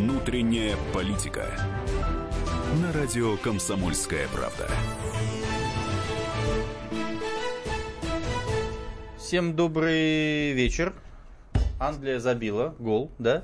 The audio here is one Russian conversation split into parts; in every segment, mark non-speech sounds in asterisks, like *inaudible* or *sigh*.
Внутренняя политика. На радио Комсомольская правда. Всем добрый вечер. Англия забила гол, да?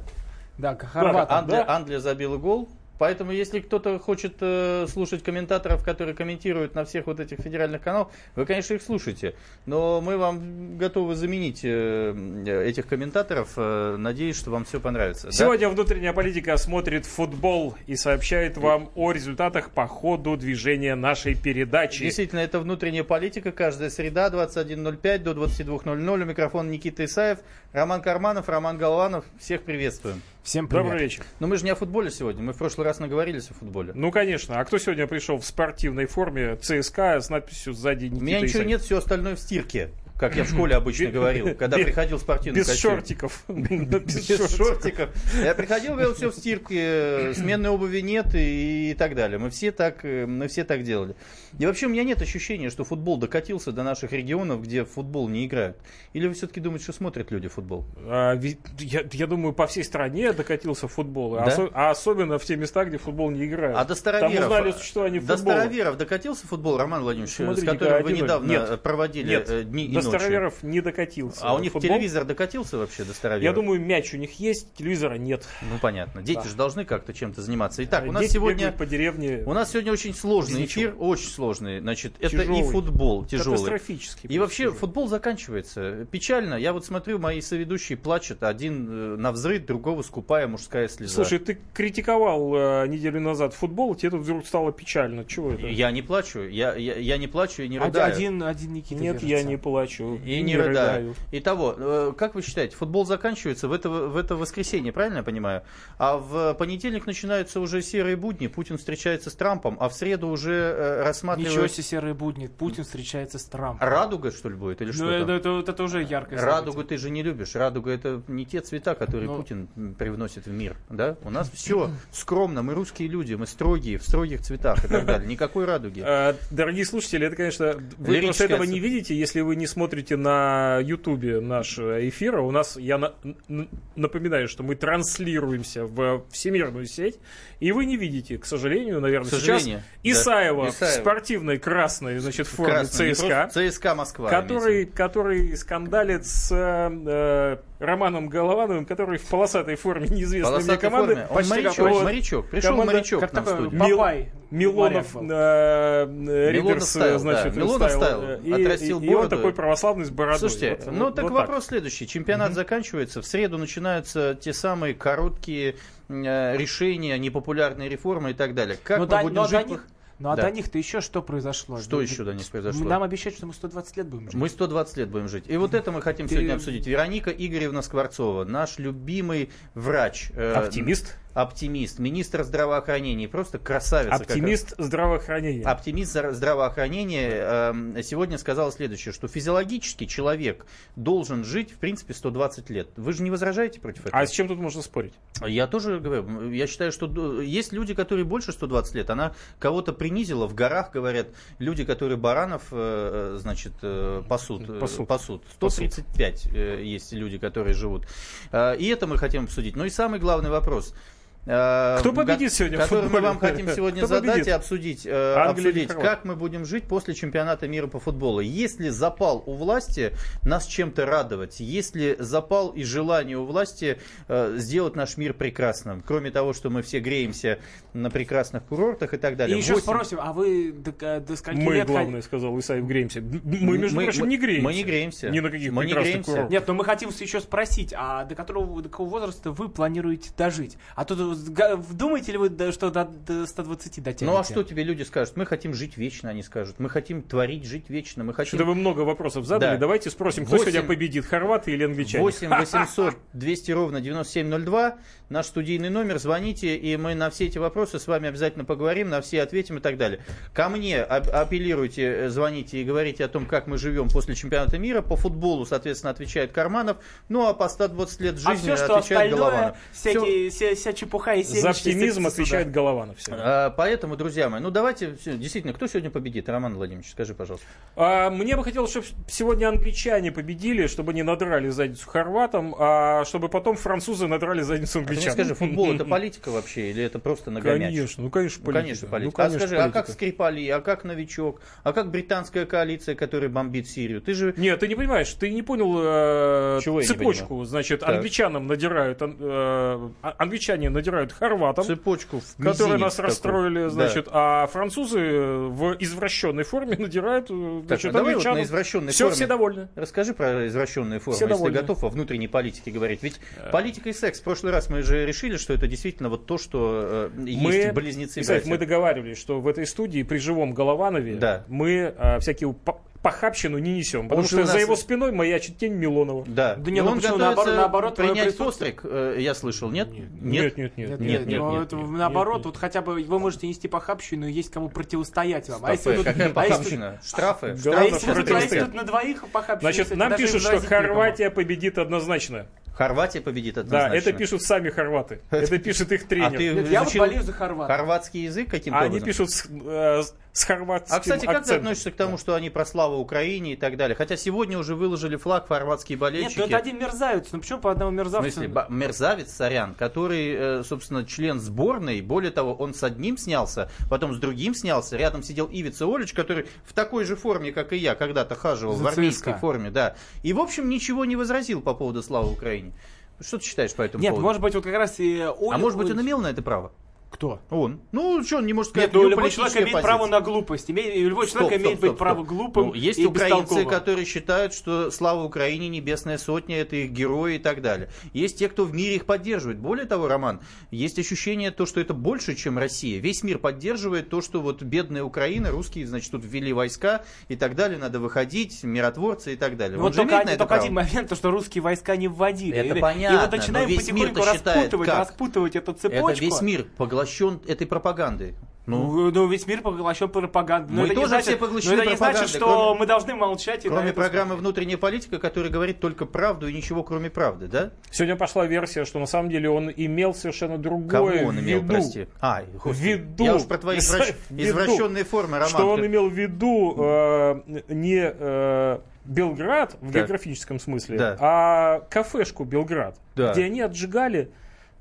Да, Хорватам, Англия, да? Англия забила гол. Поэтому, если кто-то хочет э, слушать комментаторов, которые комментируют на всех вот этих федеральных каналах, вы, конечно, их слушаете. Но мы вам готовы заменить э, этих комментаторов. Э, надеюсь, что вам все понравится. да? Сегодня внутренняя политика смотрит футбол и сообщает вам о результатах по ходу движения нашей передачи. Действительно, это внутренняя политика. Каждая среда, 21.05 до 22.00. У микрофона Никита Исаев, Роман Карманов, Роман Голованов. Всех приветствуем. Всем привет. Добрый вечер. Но мы же не о футболе сегодня. Мы в прошлый раз наговорились о футболе. Ну, конечно. А кто сегодня пришел в спортивной форме ЦСКА с надписью сзади Никита У меня ничего Исаев? нет, все остальное в стирке. Как я в школе *laughs* обычно говорил, когда приходил в спортивный Без костюм. шортиков. *laughs* Без Без шортиков. Я приходил, говорил, все в стирке, сменной обуви нет и, и так далее. Мы все так, э, мы все так делали. И вообще у меня нет ощущения, что футбол докатился до наших регионов, где в футбол не играют. Или вы все-таки думаете, что смотрят люди футбол? А, ведь я, я думаю, по всей стране докатился футбол. А, Да? осо- а особенно в те места, где футбол не играет. А до Там староверов, узнали о существовании до футбола. староверов докатился футбол, Роман Владимирович, с Смотрите-ка, которым вы недавно нет, проводили Нет, э, дни до ночи. староверов не докатился. А у них футбол. телевизор докатился вообще до староверов? Я думаю, мяч у них есть, телевизора нет. Ну понятно. Дети Да. же должны как-то чем-то заниматься. Итак, у нас Дети сегодня по деревне. у нас сегодня очень сложный эфир, очень сложный. Значит, это и Тяжелый. футбол тяжелый. Катастрофически. И вообще просто. футбол заканчивается. Печально. Я вот смотрю, мои соведущие плачут. Один э, на взрыв, другого скупая мужская слеза. Слушай, ты критиковал э, неделю назад футбол, тебе тут вдруг стало печально. Чего это? я не плачу. Я, я, я не плачу и не рыдаю. один, один Никита Нет, держится. я не плачу. И не рыдаю. Итого, э, как вы считаете, футбол заканчивается в это, в это воскресенье, правильно я понимаю? А в понедельник начинаются уже серые будни, Путин встречается с Трампом, а в среду уже э, Ничего рассматривают... себе серые будни. Путин встречается с Трампом. Радуга, что ли, будет? Или что Ну, там? это, это- это уже яркое Радугу событие. ты же не любишь. Радуга это не те цвета, которые Ну. Путин привносит в мир. Да? У нас все скромно. Мы русские люди, мы строгие, в строгих цветах и так далее. Никакой радуги. Э, Дорогие слушатели, это, конечно, вы просто этого не видите, если вы не смотрите на Ютубе наш эфир. У нас, я на- напоминаю, что мы транслируемся в всемирную сеть, и вы не видите, к сожалению, наверное, К сожалению, сейчас да. Исаева, Исаева. в спортивной красной, значит, форме Красный, не ЦСКА. ЦСКА Москва. который, который скандалит с э, Романом Головановым, который в полосатой форме неизвестной мне Полосатой команды. форме. Он Почти морячок, как- вот. морячок. Пришел Команда- морячок Как нам в такой студию. Мил- Папай. Милонов, был. э, Милонов style, значит, да. Милонов style, style. э, и, Отрастил и он бороду. такой православный с бородой. Слушайте, Вот- ну вот- так вот вопрос следующий. Чемпионат заканчивается. В среду начинаются те самые короткие э, решения, непопулярные реформы и так далее. Как Но мы до- будем но до жить? них- Ну а Да. до них-то еще что произошло? Что еще до них произошло? Нам обещают, что мы 120 лет будем жить. Мы 120 лет будем жить. И вот это мы хотим Ты- сегодня обсудить. Вероника Игоревна Скворцова, наш любимый врач. э, Оптимист. Оптимист, министр здравоохранения. Просто красавица. какая. Оптимист здравоохранения. Оптимист здра- здравоохранения э, сегодня сказал следующее, что физиологически человек должен жить, в принципе, 120 лет. Вы же не возражаете против этого? А с чем тут можно спорить? Я тоже говорю, я считаю, что есть люди, которые больше 120 лет. Она кого-то принизила, в горах, говорят, люди, которые баранов, э, э, значит, э, пасут. Пасут. пасут. 135 э, есть люди, которые живут. И это мы хотим обсудить. Ну и самый главный вопрос. Э, Кто победит сегодня в Который мы вам хотим сегодня Кто задать победит? и обсудить, э, Англия обсудить как мы будем жить после чемпионата мира по футболу. Есть ли запал у власти нас чем-то радовать? Есть ли запал и желание у власти э, сделать наш мир прекрасным? Кроме того, что мы все греемся на прекрасных курортах и так И далее. еще Восемь- спросим, а вы до, до скольки Мы, лет... главное, сказал Исаев, греемся. Мы, между Мы- прочим, мы- не греемся. мы не греемся. Ни на каких Мы не греемся. курортах. Нет, но мы хотим еще спросить, а до которого, до какого возраста вы планируете дожить? А га- думаете ли вы, что до, до 120 дотянете? Ну а что тебе люди скажут? Мы хотим жить вечно, они скажут. Мы хотим творить, жить вечно. Мы хотим... Что-то вы много вопросов задали. Да. Давайте спросим, кто Восемь- сегодня победит, хорваты или англичане? 8 800 200 ровно 9702. Наш студийный номер. Звоните, и мы на все эти вопросы с вами обязательно поговорим, на все ответим и так далее. Ко мне ап- апеллируйте, э, звоните и говорите о том, как мы живем после чемпионата мира. По футболу, соответственно, отвечает Карманов. Ну а по 120 лет жизни а все, что отвечает Голованов. Всякие, вся, вся чепуха чепуха и За семечки оптимизм сыпятся отвечает. Голованов. А, Поэтому, друзья мои, ну давайте, действительно, кто сегодня победит? Роман Владимирович, скажи, пожалуйста. А, мне бы хотелось, чтобы сегодня англичане победили, чтобы не надрали задницу хорватам, а чтобы потом французы надрали задницу А англичанам. скажи, футбол это *laughs* политика вообще или это просто нагомяч? Конечно, ну конечно Ну, политика. конечно, Ну, политика. конечно, а скажи, а как политика. Скрипали, а как Новичок, а как британская коалиция, которая бомбит Сирию? Ты же... Нет, ты не понимаешь, ты не понял э, Чего не цепочку. понимаю? Значит, Так. англичанам надирают, э, а- англичане надирают хорватам, Цепочку в которые нас такой. расстроили, Да. значит, а французы в извращенной форме надирают, э, Так, значит, а давай вот на извращенной Все, форме. все довольны. Расскажи про извращенные формы, Все если ты довольны. готов о внутренней политике говорить. Ведь политика и секс, в прошлый раз мы же решили, что это действительно вот то, что э, есть близнецы Кстати, мы договаривались, что в этой студии при живом Голованове Да. мы а, всякие похабщину не несем. Потому же что за его спиной маячит тень Милонова. Да. Да И не, ну он почему? Наоборот- наоборот, принять присутствие- постриг, э, я слышал, нет? Нет, нет, нет. Нет, Нет, нет, нет, ну, нет, это нет, наоборот, нет, вот хотя бы вы можете нести похабщину, есть кому противостоять вам. А если тут- Какая а если- похабщина? Штрафы? а если что тут- а на двоих похабщина, Значит, нам пишут, что. Хорватия победит однозначно. Хорватия победит Да, однозначно. это пишут сами хорваты. Это пишет их А тренер. ты Нет, я вот болею за Хорватию. хорватский язык каким-то А они пишут с, э, хорватским А, кстати, как ты акцентом. относишься к тому, что они про славу Украине и так далее? Хотя сегодня уже выложили флаг хорватские Нет, болельщики. ну это один мерзавец. Ну почему по одному В мерзавцу? смысле, ба- мерзавец Сорян, который, э, собственно, член сборной, более того, он с одним снялся, потом с другим снялся, рядом сидел Ивица Олич, который в такой же форме, как и я, когда-то хаживал, За в армейской ЦСКА. форме, да. И, в общем, ничего не возразил по поводу славы Украине. Что ты считаешь по этому Нет, поводу? может быть, вот как раз и Оля... а может быть, он имел на это право? Кто? Он. Ну, что, он не может сказать, Нет, ну любой человек имеет позиция. право на глупость. Име- Любой Стоп, человек стоп, имеет стоп, быть право стоп. глупым Ну, есть и украинцы, которые считают, что слава Украине, Небесная Сотня, это их герои и так далее. Есть те, кто в мире их поддерживает. Более того, Роман, есть ощущение, то, что это больше, чем Россия. Весь мир поддерживает то, что вот бедная Украина, русские, значит, тут ввели войска и так далее, надо выходить, миротворцы и так далее. Вот же только, на один, это только один момент, то, что русские войска не вводили. Это и, понятно, И вот начинаем потихоньку распутывать, распутывать эту цепочку. Это весь мир поглощен этой пропагандой. Ну, Ну, ну, весь мир поглощен пропагандой. Но Мы это не тоже значит, все поглощены но это не значит, что кроме- мы должны молчать. и кроме программы смотреть. «Внутренняя политика», которая говорит только правду и ничего кроме правды, да? Сегодня пошла версия, что на самом деле он имел совершенно другое Кого он имел, виду. прости? А, В виду. Я уж про твои извращ- виду. извращенные формы, Роман. Что он имел в виду э, не э, Белград в Так. географическом смысле, Да. а кафешку Белград, Да. где они отжигали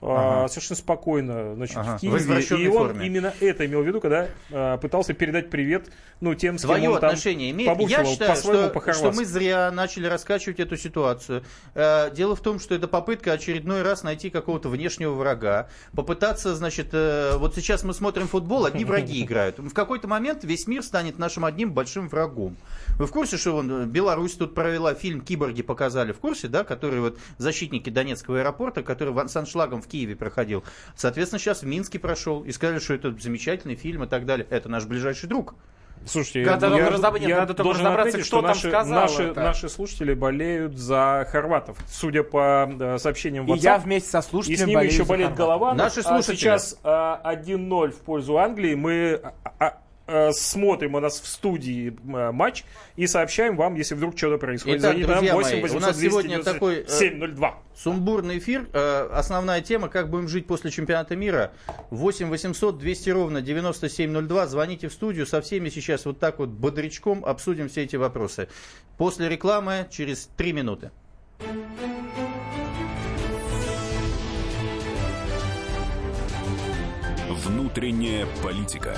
Ага. совершенно спокойно значит, Ага. в В Киеве. извращенной И он форме. именно это имел в виду, когда э, пытался передать привет ну, тем, с кем Твое он там отношение имеет. Я считаю, что, что мы зря начали раскачивать эту ситуацию. Э, Дело в том, что это попытка очередной раз найти какого-то внешнего врага. Попытаться, значит, э, вот сейчас мы смотрим футбол, одни враги играют. В какой-то момент весь мир станет нашим одним большим врагом. Вы в курсе, что вон, э, Беларусь тут провела фильм «Киборги» показали в курсе, да, который вот защитники Донецкого аэропорта, который в- с аншлагом в Киеве проходил. Соответственно, сейчас в Минске прошел и сказали, что это замечательный фильм и так далее. Это наш ближайший друг. Слушайте, Надо я, нет, я надо только должен разобраться, отметить, кто что там наши, сказал наши, это. наши слушатели болеют за хорватов. Судя по э, сообщениям в И WhatsApp, я вместе со и слушателем с ними болею еще болеет голова. Наши А слушатели. сейчас а, 1-0 в пользу Англии. Мы а, а, а, смотрим у нас в студии а, матч и сообщаем вам, если вдруг что-то происходит. Итак, Звоните нам друзья 8 мои, у 800 нас сегодня такой, э, 702. Сумбурный эфир. Э, Основная тема, как будем жить после чемпионата мира. 8 800 200 ровно 9702. Звоните в студию. Со всеми сейчас вот так вот бодрячком обсудим все эти вопросы. После рекламы через 3 минуты. Внутренняя политика.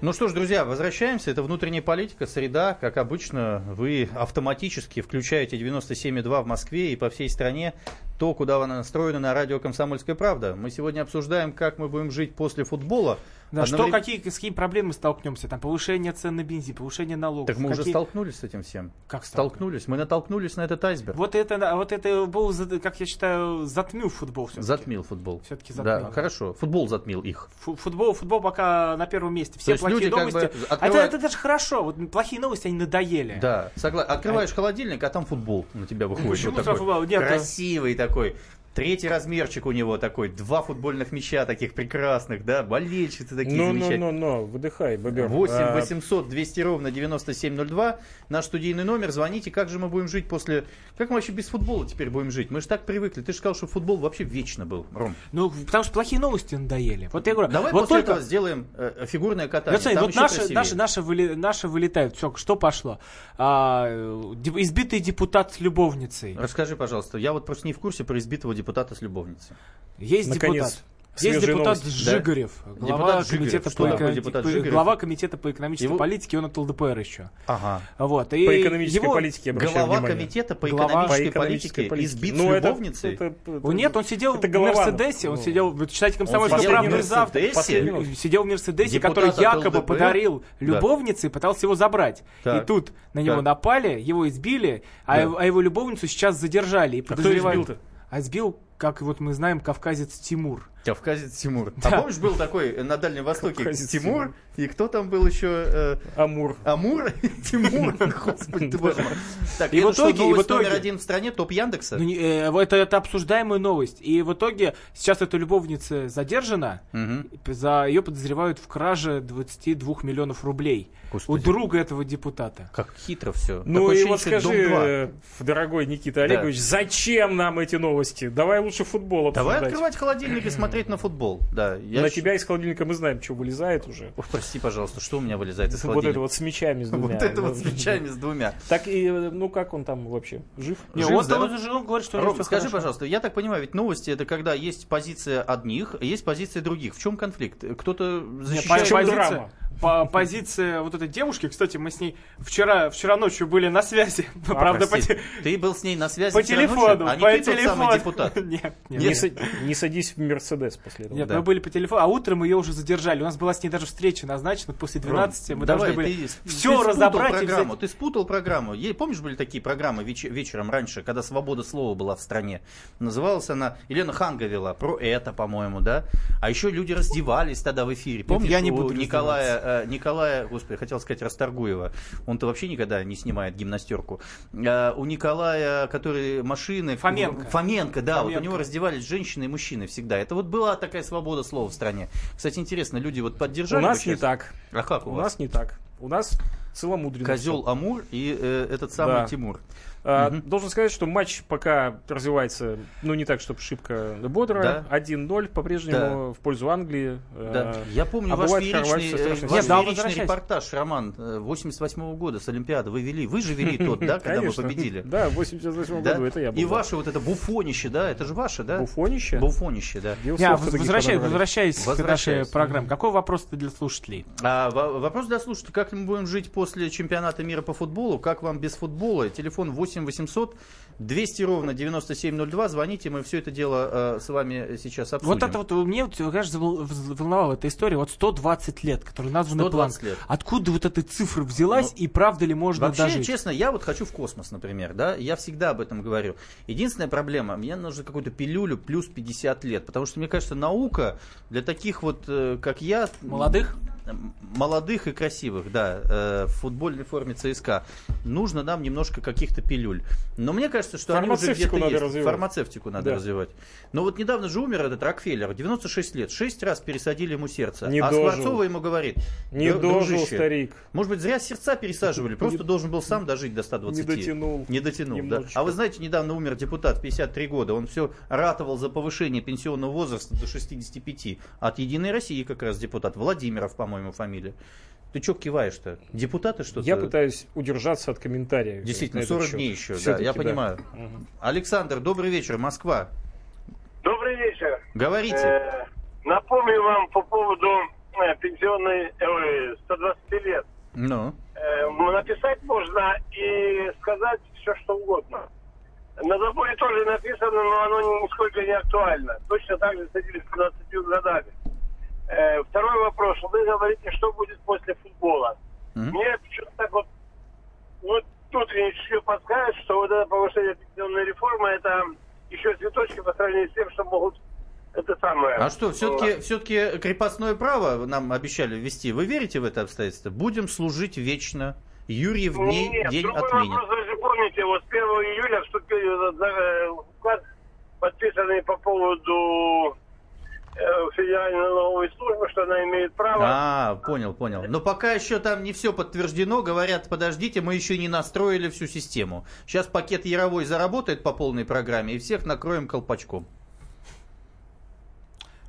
Ну что ж, друзья, возвращаемся. Это внутренняя политика, среда. Как обычно, вы автоматически включаете 97,2 в Москве и по всей стране то, куда вы настроены на радио «Комсомольская правда». Мы сегодня обсуждаем, как мы будем жить после футбола. Да, что, Одновременно- какие, с какими проблемами столкнемся? Там повышение цен на бензин, повышение налогов. Так мы уже какие- столкнулись с этим всем. Как Столкнулись. Мы натолкнулись на этот айсберг. Вот это, вот это был, как я считаю, затмил футбол все Затмил футбол. Все-таки Да, затмил. хорошо. Футбол затмил их. Фу- Футбол, футбол пока на первом месте. Все плохие люди как новости. бы А это, открывают- это даже хорошо. Вот плохие новости, они надоели. Да, согласен. Открываешь холодильник, а там футбол на тебя выходит. Почему Вот такой футбол? Нет, красивый такой. такой Третий размерчик у него такой, два футбольных мяча таких прекрасных, да, болельщицы такие Ну, ну, замечательные. ну, ну, выдыхай, бобер. 8 А, 800 200 ровно 9702. Наш студийный номер. Звоните, как же мы будем жить после... Как мы вообще без футбола теперь будем жить? Мы же так привыкли. Ты же сказал, что футбол вообще вечно был, Ром. Ну, потому что плохие новости надоели. Вот я говорю, Давай вот после только... этого сделаем э, фигурное катание. Вот, смотри, Там вот еще наши, наши, наши, выли- наши вылетают. Все, что пошло? А, э, избитый депутат с любовницей. Расскажи, пожалуйста. Я вот просто не в курсе про избитого депутата с любовницей. Есть Наконец, депутат. Есть свежие депутат новости. Жигарев, глава, Депутат Жигарев. комитета, Что по, эко- депутат по- Жигарев? глава комитета по экономической Его- политике, он от ЛДПр еще. Ага. Вот. И По экономической его- политике, Глава внимание. комитета по Глава экономической, По экономической политике, политике. избит Ну, с это- любовницей. это- это- О, нет, он сидел это в. Мерседесе, он Ну. сидел, вы читайте Он комсомольскую сидел в правду завтра. Мерседесе? Сидел в Мерседесе, Депутат который от якобы подарил Да. любовнице и пытался его забрать. Так. И тут на него Так. напали, его избили, а, Да. его- а его любовницу сейчас задержали. И кто подозревают- избил-то? А избил, как вот мы знаем, кавказец Тимур. Кавказец Тимур. Да. А помнишь, был такой на Дальнем Востоке Кавказец Тимур, Тимур. и кто там был еще? э, Амур. Амур? *laughs* Тимур, *laughs* господи ты боже мой. Так, И в итоге- и в новость номер итоге- один в стране, топ Яндекса? Ну, э, это, это обсуждаемая новость. И в итоге сейчас эта любовница задержана. За ее подозревают в краже 22 миллионов рублей. Господи. У друга этого депутата. Как хитро все. Ну и вот скажи, э, дорогой Никита Олегович, зачем нам эти новости? Давай лучше футбол Давай обсуждать. открывать холодильник и смотреть на футбол. Да, я На щ- тебя из холодильника мы знаем, что вылезает уже. Ой, прости, пожалуйста, что у меня вылезает из Вот холодильника? *laughs* это вот с мечами с двумя. Вот это вот с мечами с двумя. Так и, э, ну как он там вообще? Жив? Жив, вот он, же- он говорит, что Ром, скажи, хорошо. пожалуйста, я так понимаю, ведь новости это когда есть позиция одних, есть позиция других. В чем конфликт? Кто-то защищает... по- чем позиция, драма? По- позиция вот этой девушки, кстати, мы с ней вчера, вчера ночью были на связи. *laughs* А, Правда, по, прости, те- Ты был с ней на связи по телефону. ночью? А не по телефону. депутат? *laughs* Нет, нет. Не, Нет. са- не садись в Мерседес после этого. Нет, Да. мы были по телефону, а утром ее уже задержали. У нас была с ней даже встреча назначена после 12. Ром, мы давай, должны были ты, все ты разобрать программу, взять. Ты спутал программу. Помнишь, были такие программы веч- вечером раньше, когда свобода слова была в стране? Называлась она, Елена Ханга вела, про это, по-моему, да? А еще люди раздевались тогда в эфире. Помнишь, я не у буду Николая, Николая, господи, хотел сказать Расторгуева. Он-то вообще никогда не снимает гимнастерку. Э, у Николая, который машины... Фоменко. Фоменко, да. Вот у Фоменко. него раздевались женщины и мужчины всегда. Это вот была такая свобода слова в стране. Кстати, интересно, люди вот У поддержали нас бы не так. А как у, У вас? нас не так. У нас целомудренно. Козел. Амур и э, этот самый Да. Тимур. А, Мгм. Должен сказать, что матч пока развивается, ну, не так, чтобы шибко бодро. Да. 1-0 по-прежнему в пользу Англии. Да. А, Я помню а ваш фееричный, э, ваш да, фееричный репортаж, Роман, э, 88 года с Олимпиады. Вы вели, вы же вели *laughs* тот, да, когда мы победили? Да, в 88 Да? году это я был. И да. ваше вот это буфонище, да, это же ваше, да? Буфонище? Буфонище, да. Возвращаясь к нашей программе. Какой вопрос для слушателей? А, во- вопрос для слушателей. Как мы будем жить после чемпионата мира по футболу? Как вам без футбола? Телефон 8 800 200 ровно 9702. Звоните, мы все это дело э, с вами сейчас обсудим. Вот это вот мне, конечно, волновала эта история. Вот 120 лет, который назван 120 план. лет. Откуда вот эта цифра взялась Ну, и правда ли можно Вообще, дожить? честно, я вот хочу в космос, например, да, я всегда об этом говорю. Единственная проблема, мне нужно какую-то пилюлю плюс 50 лет, потому что, мне кажется, наука для таких вот, э, как я... Молодых? Молодых и красивых, да, э, в футбольной форме ЦСКА. Нужно нам немножко каких-то пилюль. Но мне кажется, что они уже где-то надо есть. развивать. Фармацевтику надо Да. развивать. Но вот недавно же умер этот Рокфеллер, 96 лет, 6 раз пересадили ему сердце. Не а дожил. Скворцова ему говорит, Не «Дру- дожил старик. может быть, зря сердца пересаживали, просто должен был сам дожить до 120. Не дотянул. Не дотянул, да. А вы знаете, недавно умер депутат, 53 года. Он все ратовал за повышение пенсионного возраста до 65. От Единой России как раз депутат. Владимиров, по-моему, фамилия. Ты что киваешь-то? Депутаты что-то? Я пытаюсь удержаться от комментариев. Действительно, на этот 40 счет. дней еще, да, я понимаю. Мгм. Александр, добрый вечер, Москва. Добрый вечер. Говорите. Э, напомню вам по поводу э, пенсионной э, 120 лет. Ну, Э, написать можно и сказать все, что угодно. На заборе тоже написано, но оно нисколько не актуально. Точно так же с этими 15 годами. Э, второй вопрос. Вы говорите, что будет после футбола. Мгм. Мне почему-то так вот, ну, внутреннее чутье подсказывает, что вот это повышение пенсионной реформы, это еще цветочки по сравнению с тем, что могут это самое. а что, все-таки все крепостное право нам обещали ввести. Вы верите в это обстоятельство? Будем служить вечно. Юрьев дней, Нет, день отменен. вопрос, вы же помните, вот с 1 июля вступил этот, э, указ, подписанный по поводу э, федеральной налоговой службы, что она имеет право. А, понял, понял. Но пока еще там не все подтверждено. Говорят, подождите, мы еще не настроили всю систему. Сейчас пакет Яровой заработает по полной программе, и всех накроем колпачком.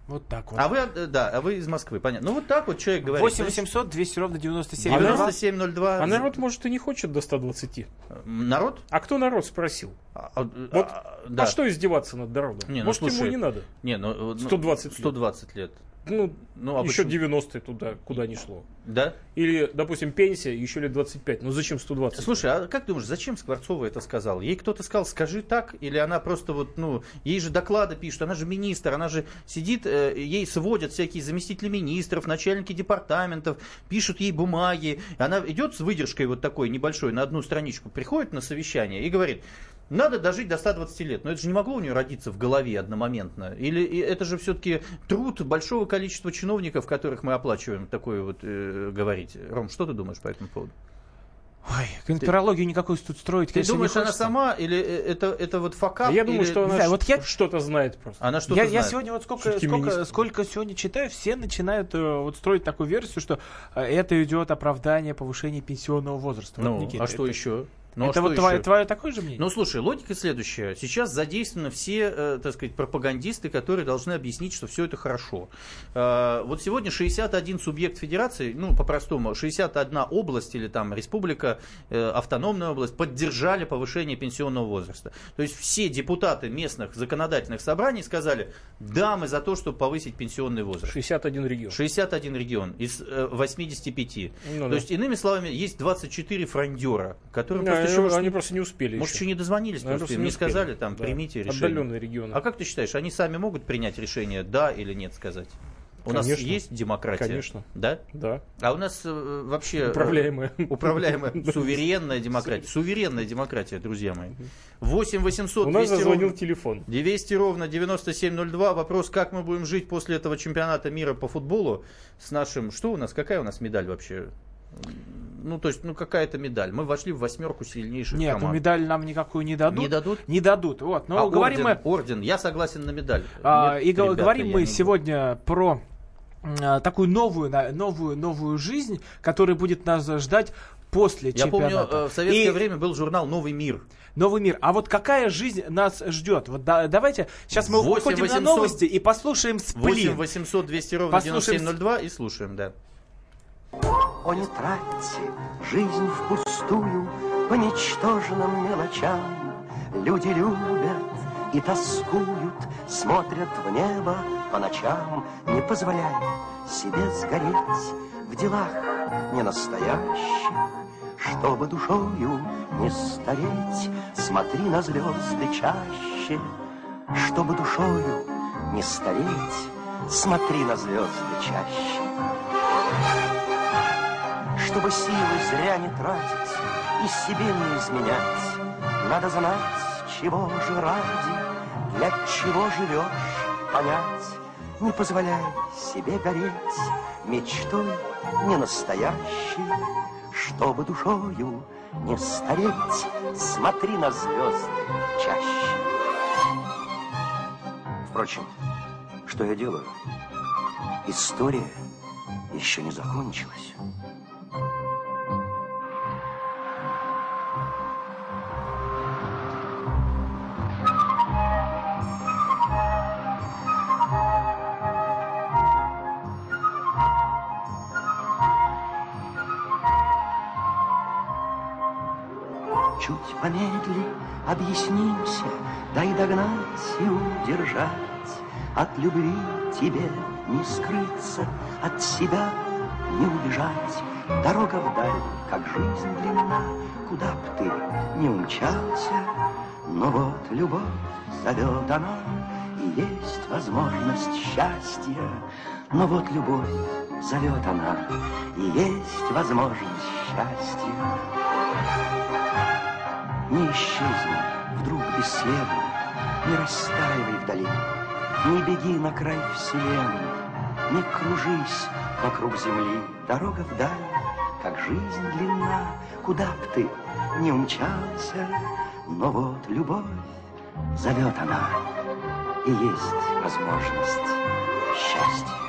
Вот так вот. А вы, э, да, а вы из Москвы, понятно. Ну вот так вот человек говорит. 8 800 200 ровно 97 А народ- 9702. А народ, может, и не хочет до 120. Народ? А кто народ спросил? А, а, Вот, а, да. А что издеваться над народом? Не, ну, может, ему слушай, и не надо? Не, ну, ну, 120 лет. 120 лет. Ну, Ну, а еще почему? 90 туда, куда ни шло. Да? Или, допустим, пенсия, еще лет 25. Ну зачем 120? Слушай, а как думаешь, зачем Скворцова это сказал? Ей кто-то сказал, скажи так, или она просто вот, ну, ей же доклады пишут, она же министр, она же сидит, э, ей сводят всякие заместители министров, начальники департаментов, пишут ей бумаги. Она идет с выдержкой вот такой небольшой на одну страничку, приходит на совещание и говорит, надо дожить до 120 лет. Но это же не могло у нее родиться в голове одномоментно. Или это же все-таки труд большого количества чиновников, которых мы оплачиваем, такое вот э, говорить. Ром, что ты думаешь по этому поводу? Ой, конспирологию никакой тут строить, Ты конечно, думаешь, не она сама или э, это, это вот факап? я думаю, или- что она знаю, ш- вот я- что-то знает просто. Она что-то Я, я знает. сегодня вот сколько, сколько, министр. сколько сегодня читаю, все начинают э, вот строить такую версию, что э, это идет оправдание повышения пенсионного возраста. Ну, Вот, Никита, а что это- еще? Ну, а это что вот твое, твое такое же мнение? Ну, слушай, логика следующая. Сейчас задействованы все, э, так сказать, пропагандисты, которые должны объяснить, что все это хорошо. Э, вот сегодня 61 субъект федерации, ну, по-простому, 61 область или там республика, э, автономная область, поддержали повышение пенсионного возраста. То есть все депутаты местных законодательных собраний сказали, да, мы за то, чтобы повысить пенсионный возраст. 61 регион. 61 регион из э, 85. Ну То да. есть, иными словами, есть 24 фрондера, которые Да, просто еще, они, может, они просто не успели может, еще. еще не дозвонились, просто просто не не сказали, там, Да. примите решение. Отдаленные регионы. А как ты считаешь, они сами могут принять решение, да или нет сказать? У нас Конечно. есть демократия? Конечно. Да? Да. А у нас э, вообще... э, Управляемая. Управляемая, *laughs* суверенная демократия. Суверенная демократия, друзья мои. 8 800 У нас 200 зазвонил телефон. 200 ровно 9702. Вопрос, как мы будем жить после этого чемпионата мира по футболу с нашим... Что у нас? Какая у нас медаль вообще? Ну, то есть, ну, какая-то медаль. Мы вошли в восьмерку сильнейших Нет, ну команд. медаль нам никакую не дадут. Не дадут? Не дадут, вот. Но а говорим орден, мы... орден, я согласен на медаль. А, Нет, и ребята, говорим я мы сегодня про м, такую новую, новую, новую жизнь, которая будет нас ждать после Я помню, чемпионата. э, в советское И время был журнал «Новый мир». Новый мир. А вот какая жизнь нас ждет? Вот да- давайте сейчас мы 8 уходим 800 на новости и послушаем 8 сплин. 800 200 ровно Послушаем 9702 и слушаем, да. О, не тратьте жизнь впустую по ничтожным мелочам. Люди любят и тоскуют, смотрят в небо по ночам, не позволяя себе сгореть в делах ненастоящих. Чтобы душою не стареть, смотри на звезды чаще. Чтобы душою не стареть, смотри на звезды чаще. Чтобы силы зря не тратить и себе не изменять, Надо знать, чего же ради, для чего живешь, понять. Не позволяй себе гореть мечтой не настоящей, Чтобы душою не стареть, смотри на звезды чаще. Впрочем, что я делаю? История еще не закончилась. Объяснимся, дай догнать и удержать. От любви тебе не скрыться, от себя не убежать. Дорога вдаль, как жизнь длинна, куда б ты не умчался. Но вот любовь зовет она, и есть возможность счастья. Но вот любовь зовет она, и есть возможность счастья. Не исчезни вдруг бесследно, не растаивай вдали, не беги на край вселенной, не кружись вокруг земли. Дорога вдаль, как жизнь длинна, куда б ты не умчался, но вот любовь зовет она, и есть возможность счастья.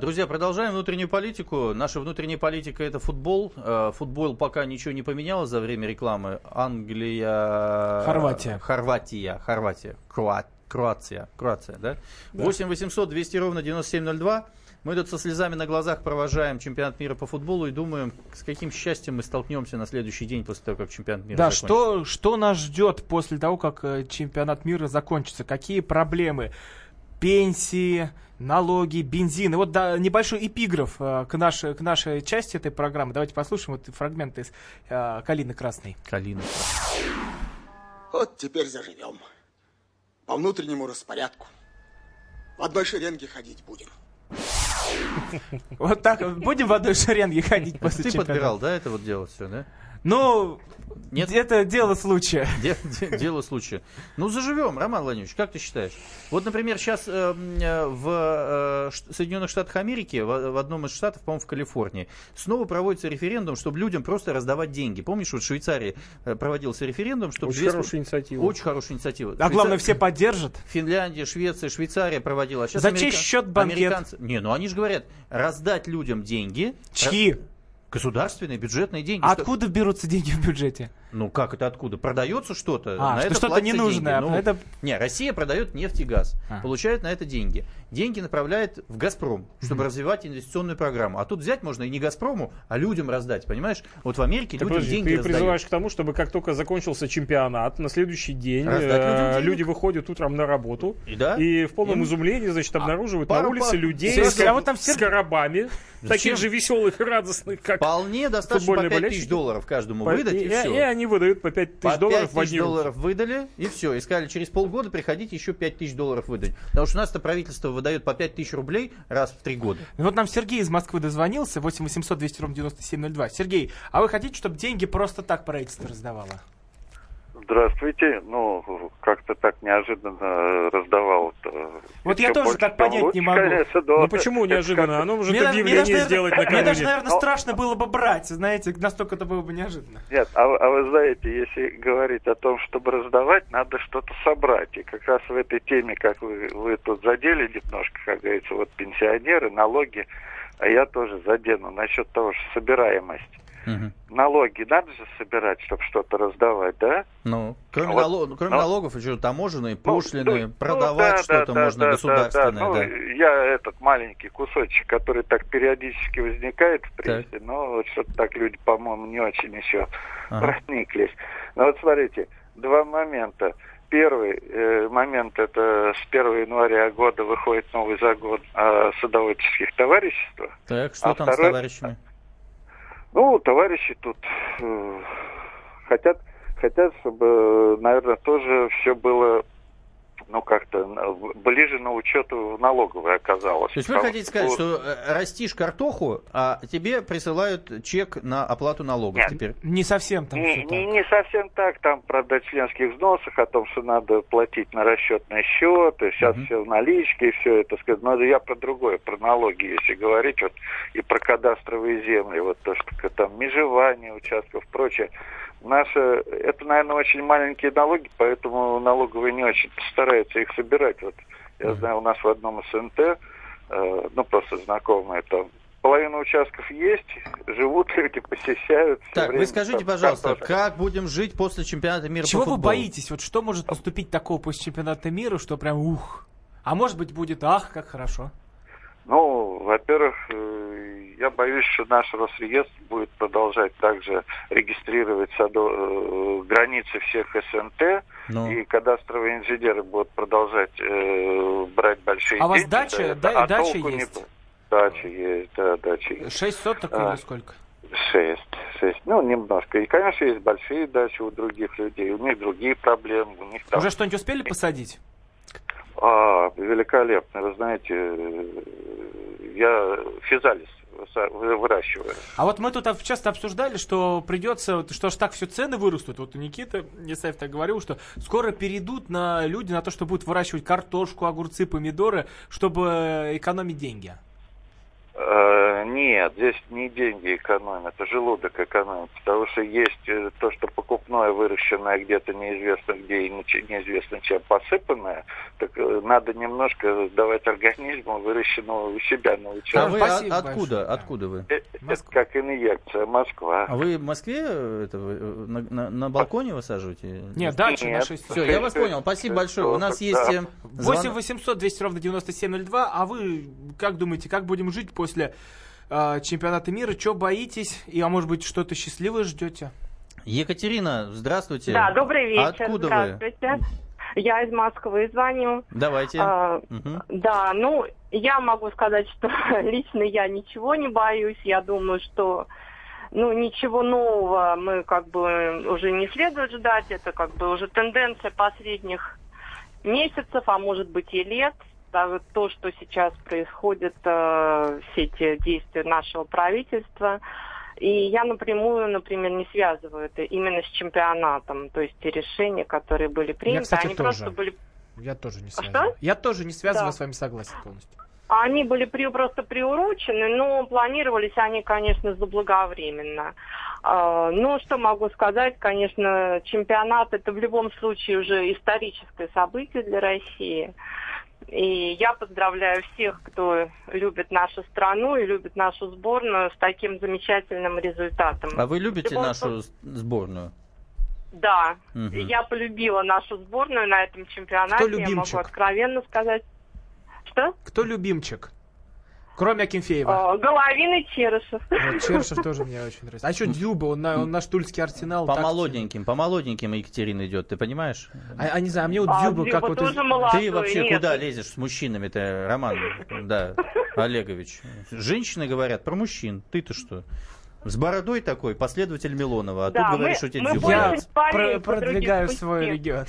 Друзья, продолжаем внутреннюю политику. Наша внутренняя политика это футбол. А, Футбол пока ничего не поменялось за время рекламы. Англия... Хорватия. Хорватия. Хорватия. Круа- Кроация. Кроация, да? 8 800 200 ровно 9702. Мы тут со слезами на глазах провожаем чемпионат мира по футболу и думаем, с каким счастьем мы столкнемся на следующий день после того, как чемпионат мира Да, закончится. что, что нас ждет после того, как э, чемпионат мира закончится? Какие проблемы? Пенсии, налоги, бензин. И вот да, небольшой эпиграф э, к, нашей, к нашей части этой программы. Давайте послушаем вот фрагмент из э, «Калины красной». Калина. Вот теперь заживем. По внутреннему распорядку. В одной шеренге ходить будем. *laughs* Вот так будем в одной шеренге ходить после Ты подбирал, да, это вот дело все, да? Ну, Нет? это дело случая. *laughs* Де- де- Дело случая. Ну, заживем, Роман Владимирович, как ты считаешь? Вот, например, сейчас в э, Ш- Соединенных Штатах Америки, в, в одном из штатов, по-моему, в Калифорнии, снова проводится референдум, чтобы людям просто раздавать деньги. Помнишь, вот в Швейцарии э, проводился референдум, чтобы... Очень две с- хорошая инициатива. Очень хорошая инициатива. А главное, Швейцар- все поддержат. Финляндия, Швеция, Швейцария проводила. А сейчас За чей счет банкет? Американцы... Не, ну они же говорят, раздать людям деньги. Чьи? Государственные, бюджетные деньги. А Что- откуда берутся деньги в бюджете? Ну как это откуда? Продается что-то? А, на что это что-то ненужное, а это- Не, Россия продает нефть и газ, А. получает на это деньги. Деньги направляет в Газпром, чтобы развивать инвестиционную программу. А тут взять можно и не Газпрому, а людям раздать, понимаешь? Вот в Америке Так, людям подожди, деньги ты раздают. призываешь к тому, чтобы как только закончился чемпионат, на следующий день э, люди выходят утром на работу И да? и в полном Им- изумлении, значит, обнаруживают пару на улице пар- людей Слушай, с, а вот там с все- коробами, Зачем? таких же веселых и радостных, как Вполне достаточно по футбольные 5 болельщики. тысяч долларов каждому выдать, и, и, все. Они выдают по 5 По тысяч долларов 5 в одни долларов выдали, и все. И сказали, через полгода приходите, еще 5 тысяч долларов выдать. Потому что у нас-то правительство выдает по 5 тысяч рублей раз в три года. Ну Вот нам Сергей из Москвы дозвонился, 8 800 200 ровно 9702. Сергей, а вы хотите, чтобы деньги просто так правительство раздавало? Здравствуйте. Ну, как-то так неожиданно раздавал. Вот я тоже так понять не могу. Конечно, да. Ну почему неожиданно? Оно может Мне даже- мне объявление даже, сделать Мне даже, накануне. наверное, Ну. страшно было бы брать, знаете, настолько это было бы неожиданно. Нет, а, вы- а вы знаете, если говорить о том, чтобы раздавать, надо что-то собрать. И как раз в этой теме, как вы, вы тут задели немножко, как говорится, вот пенсионеры, налоги, а я тоже задену насчет того, что собираемость. Налоги надо же собирать, чтобы что-то раздавать, да? Ну, кроме, вот- налог- кроме ну- налогов, еще таможенные, Ну, пошлины, ну, продавать ну, да, что-то да, можно да, да, государственное, да. да. Ну, я этот маленький кусочек, который так периодически возникает в прессе, но вот что-то так люди, по-моему, не очень еще Ага. прониклись. Но вот смотрите, два момента. Первый э, момент это с 1 января года выходит новый закон о садоводческих товариществах. Так, что А там с второй- товарищами? Ну, товарищи тут э, хотят, хотят, чтобы, наверное, тоже все было, ну, как-то ближе на учету в налоговой оказалось. То есть вы хотите сказать, что э, растишь картоху, а тебе присылают чек на оплату налогов Нет. теперь? Не совсем там Не, не, так. не совсем так, там, правда, о членских взносах, о том, что надо платить на расчетный счет, и сейчас Мгм. все в наличке, и все это, сказать. Но я про другое, про налоги, если говорить, вот, и про кадастровые земли, вот то, что там межевание участков, прочее. Наши, это, наверное, очень маленькие налоги, поэтому налоговые не очень стараются их собирать. Вот я знаю, у нас в одном СНТ, э, ну, просто знакомые там, половина участков есть, живут *laughs* люди, посещают. Так, время вы скажите, там пожалуйста, картошка. как будем жить после чемпионата мира Чего по вы футболу? боитесь? Вот что может наступить такого после чемпионата мира, что прям ух? А может быть будет ах, как хорошо. Ну, во-первых, э, я боюсь, что наш Росреестр будет продолжать также регистрировать садо- э, границы всех СНТ, Ну. и кадастровые инженеры будут продолжать э, брать большие А у вас деньги дача- это, да- а дача не есть? будет. Дача есть, да, дача есть. Шесть соток А. или сколько? Шесть, шесть, ну, немножко. И, конечно, есть большие дачи у других людей, у них другие проблемы, у них там... Уже что-нибудь успели посадить? А, великолепно, вы знаете, э, я физалис выращиваю. А вот мы тут часто обсуждали, что придется, что ж так все цены вырастут. Вот у Никиты Исаев так говорил, что скоро перейдут на люди на то, что будут выращивать картошку, огурцы, помидоры, чтобы экономить деньги. Нет, здесь не деньги экономят, это желудок экономит. Потому что есть э, то, что покупное, выращенное где-то неизвестно где и неизвестно чем посыпанное, так э, надо немножко давать организму выращенного у себя на А вы Спасибо от- откуда? большое, да. Откуда вы? Э, Это как инъекция, Москва. А вы в Москве это, на, на- на балконе высаживаете? Нет, дальше на Нет. 6 Все, я вас понял. Спасибо большое. У нас есть... э, 8 звон- 800 200 ровно 9702. А вы как думаете, как будем жить после э, чемпионата мира? Что боитесь? И, а может быть, что-то счастливое ждете? Екатерина, здравствуйте. Да, добрый вечер. Откуда вы? Здравствуйте. Я из Москвы звоню. Давайте. А, Мгм. да, ну, я могу сказать, что *laughs* лично я ничего не боюсь. Я думаю, что ну, ничего нового мы как бы уже не следует ждать. Это как бы уже тенденция последних месяцев, а может быть и лет. То, что сейчас происходит, э, все эти действия нашего правительства. И я напрямую, например, не связываю это именно с чемпионатом. То есть те решения, которые были приняты, кстати, они тоже. просто были Я тоже не А связываю. что? Я тоже не связываю, Да. с вами согласен полностью. Они были при- просто приурочены, но планировались они, конечно, заблаговременно. А, Ну, что могу сказать, конечно, чемпионат это в любом случае уже историческое событие для России. И я поздравляю всех, кто любит нашу страну и любит нашу сборную с таким замечательным результатом. А вы любите Любом нашу сборную? Да, Мгм. я полюбила нашу сборную на этом чемпионате. Кто Я любимчик? могу откровенно сказать. Что? Кто любимчик? Кроме Акинфеева. А, Головин и Черышев. Вот, Чершев тоже мне очень нравится. А что Дюба? Он, на, он наш тульский арсенал. По так- молоденьким, по молоденьким Екатерина идет, ты понимаешь? А, а не знаю, а мне вот А, Дюба, Дюба как вот... из- молодой. Ты вообще нет. куда лезешь с мужчинами-то, Роман? Да, Олегович. Женщины говорят про мужчин. Ты-то что? С бородой такой, последователь Милонова. А Да, тут мы- говоришь, что у тебя мы дзюба. Я про- продвигаю свой регион.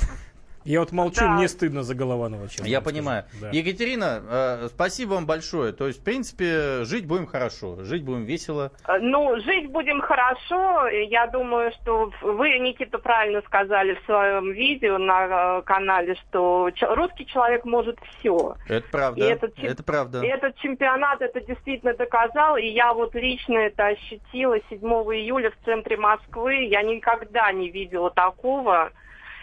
Я вот молчу, Да. мне стыдно за Голованова, честно Я понимаю. Да. Екатерина, э, спасибо вам большое. То есть, в принципе, жить будем хорошо, жить будем весело. А, Ну, жить будем хорошо. Я думаю, что вы, Никита, правильно сказали в своем видео на э, канале, что русский человек может все. Это правда. И этот Это правда. И этот чемпионат это действительно доказал, и я вот лично это ощутила 7 июля в центре Москвы. Я никогда не видела такого.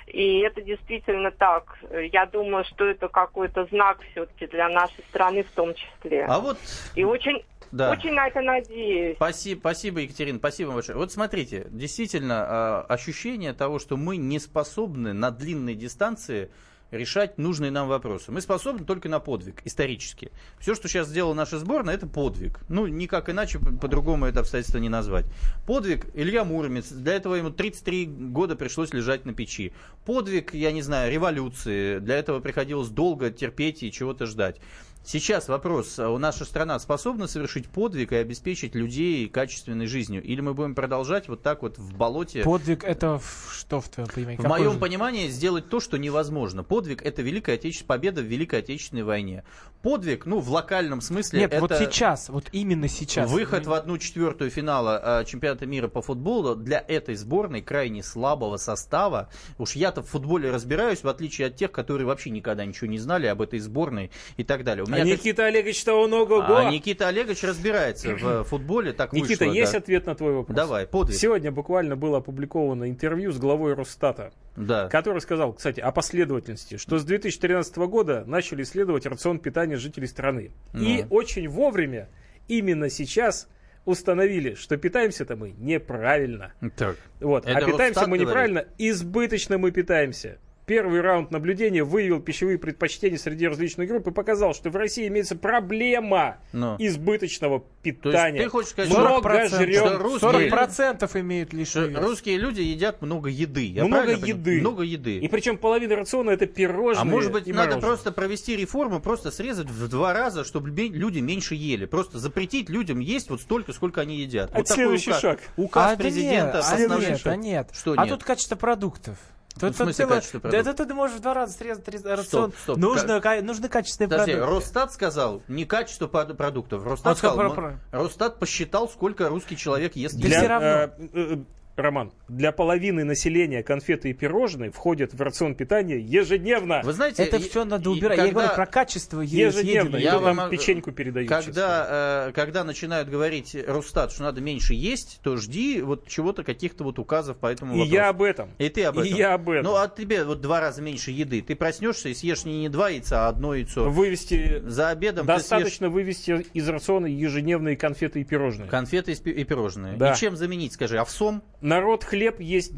И это действительно так. Я думаю, что это какой-то знак все-таки для нашей страны в том числе. А вот, И очень, да. очень на это надеюсь. Спасибо, спасибо, Екатерина, спасибо большое. Вот смотрите, действительно, э, ощущение того, что мы не способны на длинной дистанции решать нужные нам вопросы. Мы способны только на подвиг, исторически. Все, что сейчас сделала наша сборная, это подвиг. Ну, никак иначе, по- по-другому это обстоятельство не назвать. Подвиг Илья Муромец, для этого ему 33 года пришлось лежать на печи. Подвиг, я не знаю, революции, для этого приходилось долго терпеть и чего-то ждать. Сейчас вопрос, а у наша страна способна совершить подвиг и обеспечить людей качественной жизнью? Или мы будем продолжать вот так вот в болоте? Подвиг это в- что в твоем понимании? В Какой моем же? понимании сделать то, что невозможно. Подвиг это Великая Отечественная победа в Великой Отечественной войне. Подвиг, ну, в локальном смысле, Нет, это вот сейчас, вот именно сейчас. выход в одну четвертую финала э, чемпионата мира по футболу для этой сборной крайне слабого состава. Уж я-то в футболе разбираюсь, в отличие от тех, которые вообще никогда ничего не знали об этой сборной и так далее. У А Никита Олегович-то он ого-го. А Никита Олегович разбирается в футболе, так Никита, вышло, есть да. ответ на твой вопрос? Давай, подвиг. Сегодня буквально было опубликовано интервью с главой Росстата, Да. который сказал, кстати, о последовательности, что с 2013 года начали исследовать рацион питания жителей страны. И Ну. очень вовремя, именно сейчас, установили, что питаемся-то мы неправильно. Так. Вот. Это а питаемся мы говорит? неправильно, избыточно мы питаемся. Первый раунд наблюдения выявил пищевые предпочтения среди различных групп и показал, что в России имеется проблема Ну. избыточного То питания. есть ты хочешь сказать, Много 40%, жрем. что русские- 40% имеют лишний вес. русские люди едят много еды. Я Много еды. Много еды. И причем половина рациона это пирожные А может быть, и надо мороженое. просто провести реформу, просто срезать в два раза, чтобы лю- люди меньше ели. Просто запретить людям есть вот столько, сколько они едят. Это вот такой следующий указ, шаг. Указ А, да президента. нет, а нет, а нет. Что а нет? тут качество продуктов. Ну, в смысле целое- качество Да продуктов? это ты можешь в два раза срезать рез- рацион. стоп. Нужно, ка- нужны качественные Подожди, продукты. Росстат сказал не качество прод- продуктов. Росстат, сказал про- Росстат посчитал, сколько русский человек ест Да всё равно. Роман, для половины населения конфеты и пирожные входят в рацион питания ежедневно. Вы знаете, Это и- все надо и убирать. Я когда- говорю про качество е- Ежедневно. Я вам печеньку передают. честно. Когда, э, когда начинают говорить Росстат, что надо меньше есть, то жди вот чего-то, каких-то вот указов по этому И вопросу. я об этом. И ты об И этом. я об этом. Ну, а тебе вот два раза меньше еды. Ты проснешься и съешь не, не два яйца, а одно яйцо. Вывести За обедом достаточно вывести из рациона ежедневные конфеты и пирожные. съешь конфеты и и пирожные. Да. И чем заменить, скажи, овсом? Народ хлеб есть.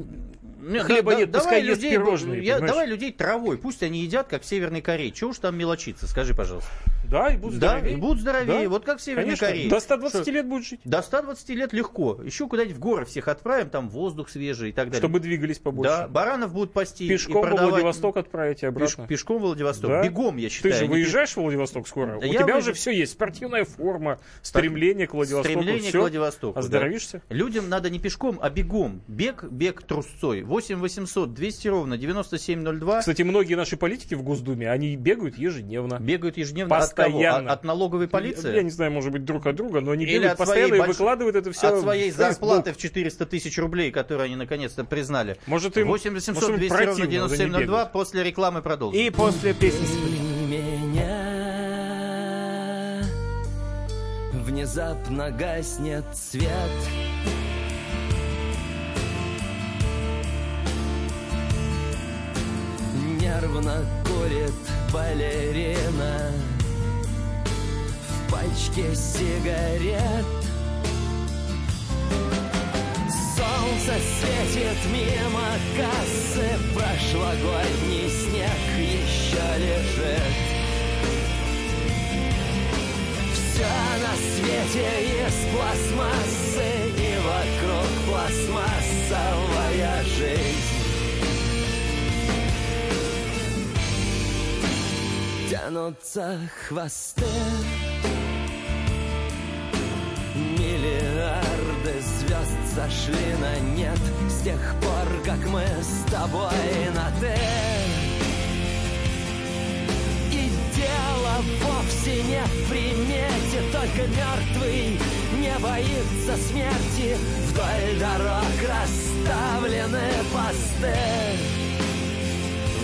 Хлеба нет, пускай ест людей, пирожные, я- понимаешь? давай людей травой, пусть они едят, как в Северной Корее. Чего уж там мелочиться, скажи, пожалуйста. Да, и будут да, здоровее. и будут здоровее, Да. вот как в Северной Конечно. Корее. До 120 Что? лет будет жить. До 120 лет легко. Еще куда-нибудь в горы всех отправим, там воздух свежий и так далее. Чтобы двигались побольше. Да, баранов будут пасти и Пешком во продавать. Владивосток отправить и Пеш- обратно. пешком в Владивосток. Да. Бегом, я Ты считаю. же не пе- выезжаешь в Владивосток скоро. Да У тебя выезжаю. уже все есть. Спортивная форма, стремление к Владивостоку. Стремление всё. к Владивостоку. да. Оздоровишься? Людям надо не пешком, а бегом. Бег, бег трусцой. 8 800 200 ровно 9702. Кстати, многие наши политики в Госдуме, они бегают ежедневно. Бегают ежедневно от кого? Постоянно. От, от налоговой полиции? Я не знаю, может быть, друг от друга, но они Или от постоянно своей и больш- выкладывают это все от своей зарплаты в 400 тысяч рублей, которую они наконец-то признали. Может, им- 8 800 может, им 200 ровно противно, да не 9702. бегают. После рекламы продолжим. И после песни меня Внезапно гаснет свет Нервно курит балерина В пачке сигарет. Солнце светит мимо кассы Прошлогодний снег еще лежит. Все на свете из пластмассы И вокруг пластмассовая жизнь. Тянутся хвосты Миллиарды звезд сошли на нет С тех пор, как мы с тобой на «ты» И дело вовсе не в примете Только мертвый не боится смерти. Вдоль дорог расставлены посты.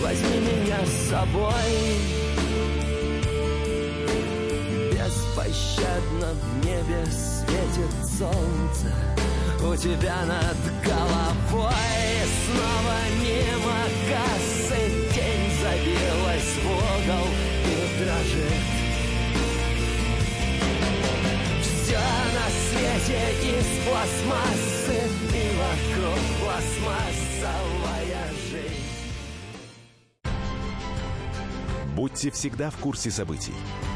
Возьми меня с собой Беспощадно в небе светит солнце. У тебя над головой Снова мимо кассы Тень забилась в угол и дрожит. Все на свете из пластмассы И вокруг пластмассовая жизнь. Будьте всегда в курсе событий.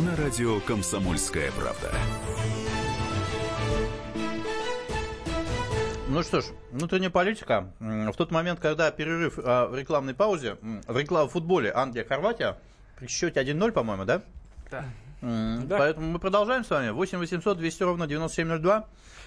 На радио «Комсомольская правда». Ну что ж, внутренняя политика. В тот момент, когда перерыв а, в рекламной паузе, в рекламе в футболе Англия-Хорватия, при счете 1-0, по-моему, да? Да. Поэтому мы продолжаем с вами. 8 800 200 ровно 9702.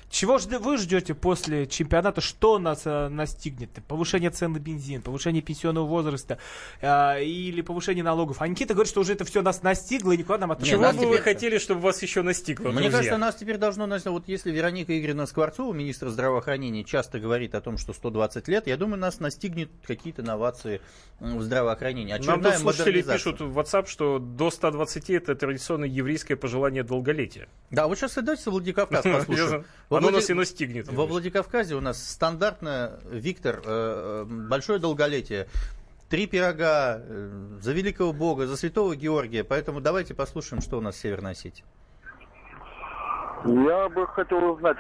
Чего же вы ждете после чемпионата? Что нас э, настигнет? Повышение цен на бензин, повышение пенсионного возраста э, или повышение налогов? А Никита говорит, что уже это все нас настигло и никуда нам от Чего бы вы теперь- хотели, чтобы вас еще настигло, Мне друзья? кажется, нас теперь должно... нас- Вот если Вероника Игоревна Скворцова, министр здравоохранения, часто говорит о том, что 120 лет, я думаю, нас настигнет какие-то новации в здравоохранении. Нам Очередная тут слушатели пишут в WhatsApp, что до 120 это традиционное еврейское пожелание долголетия. Да, вот сейчас давайте Владикавказ послушаем. Во Оно Влади- нас и настигнет. Во Владикавказе у нас стандартно, Виктор, э, э, большое долголетие. Три пирога э, за великого бога, за святого Георгия. Поэтому давайте послушаем, что у нас в Северной Осетии. Я бы хотел узнать,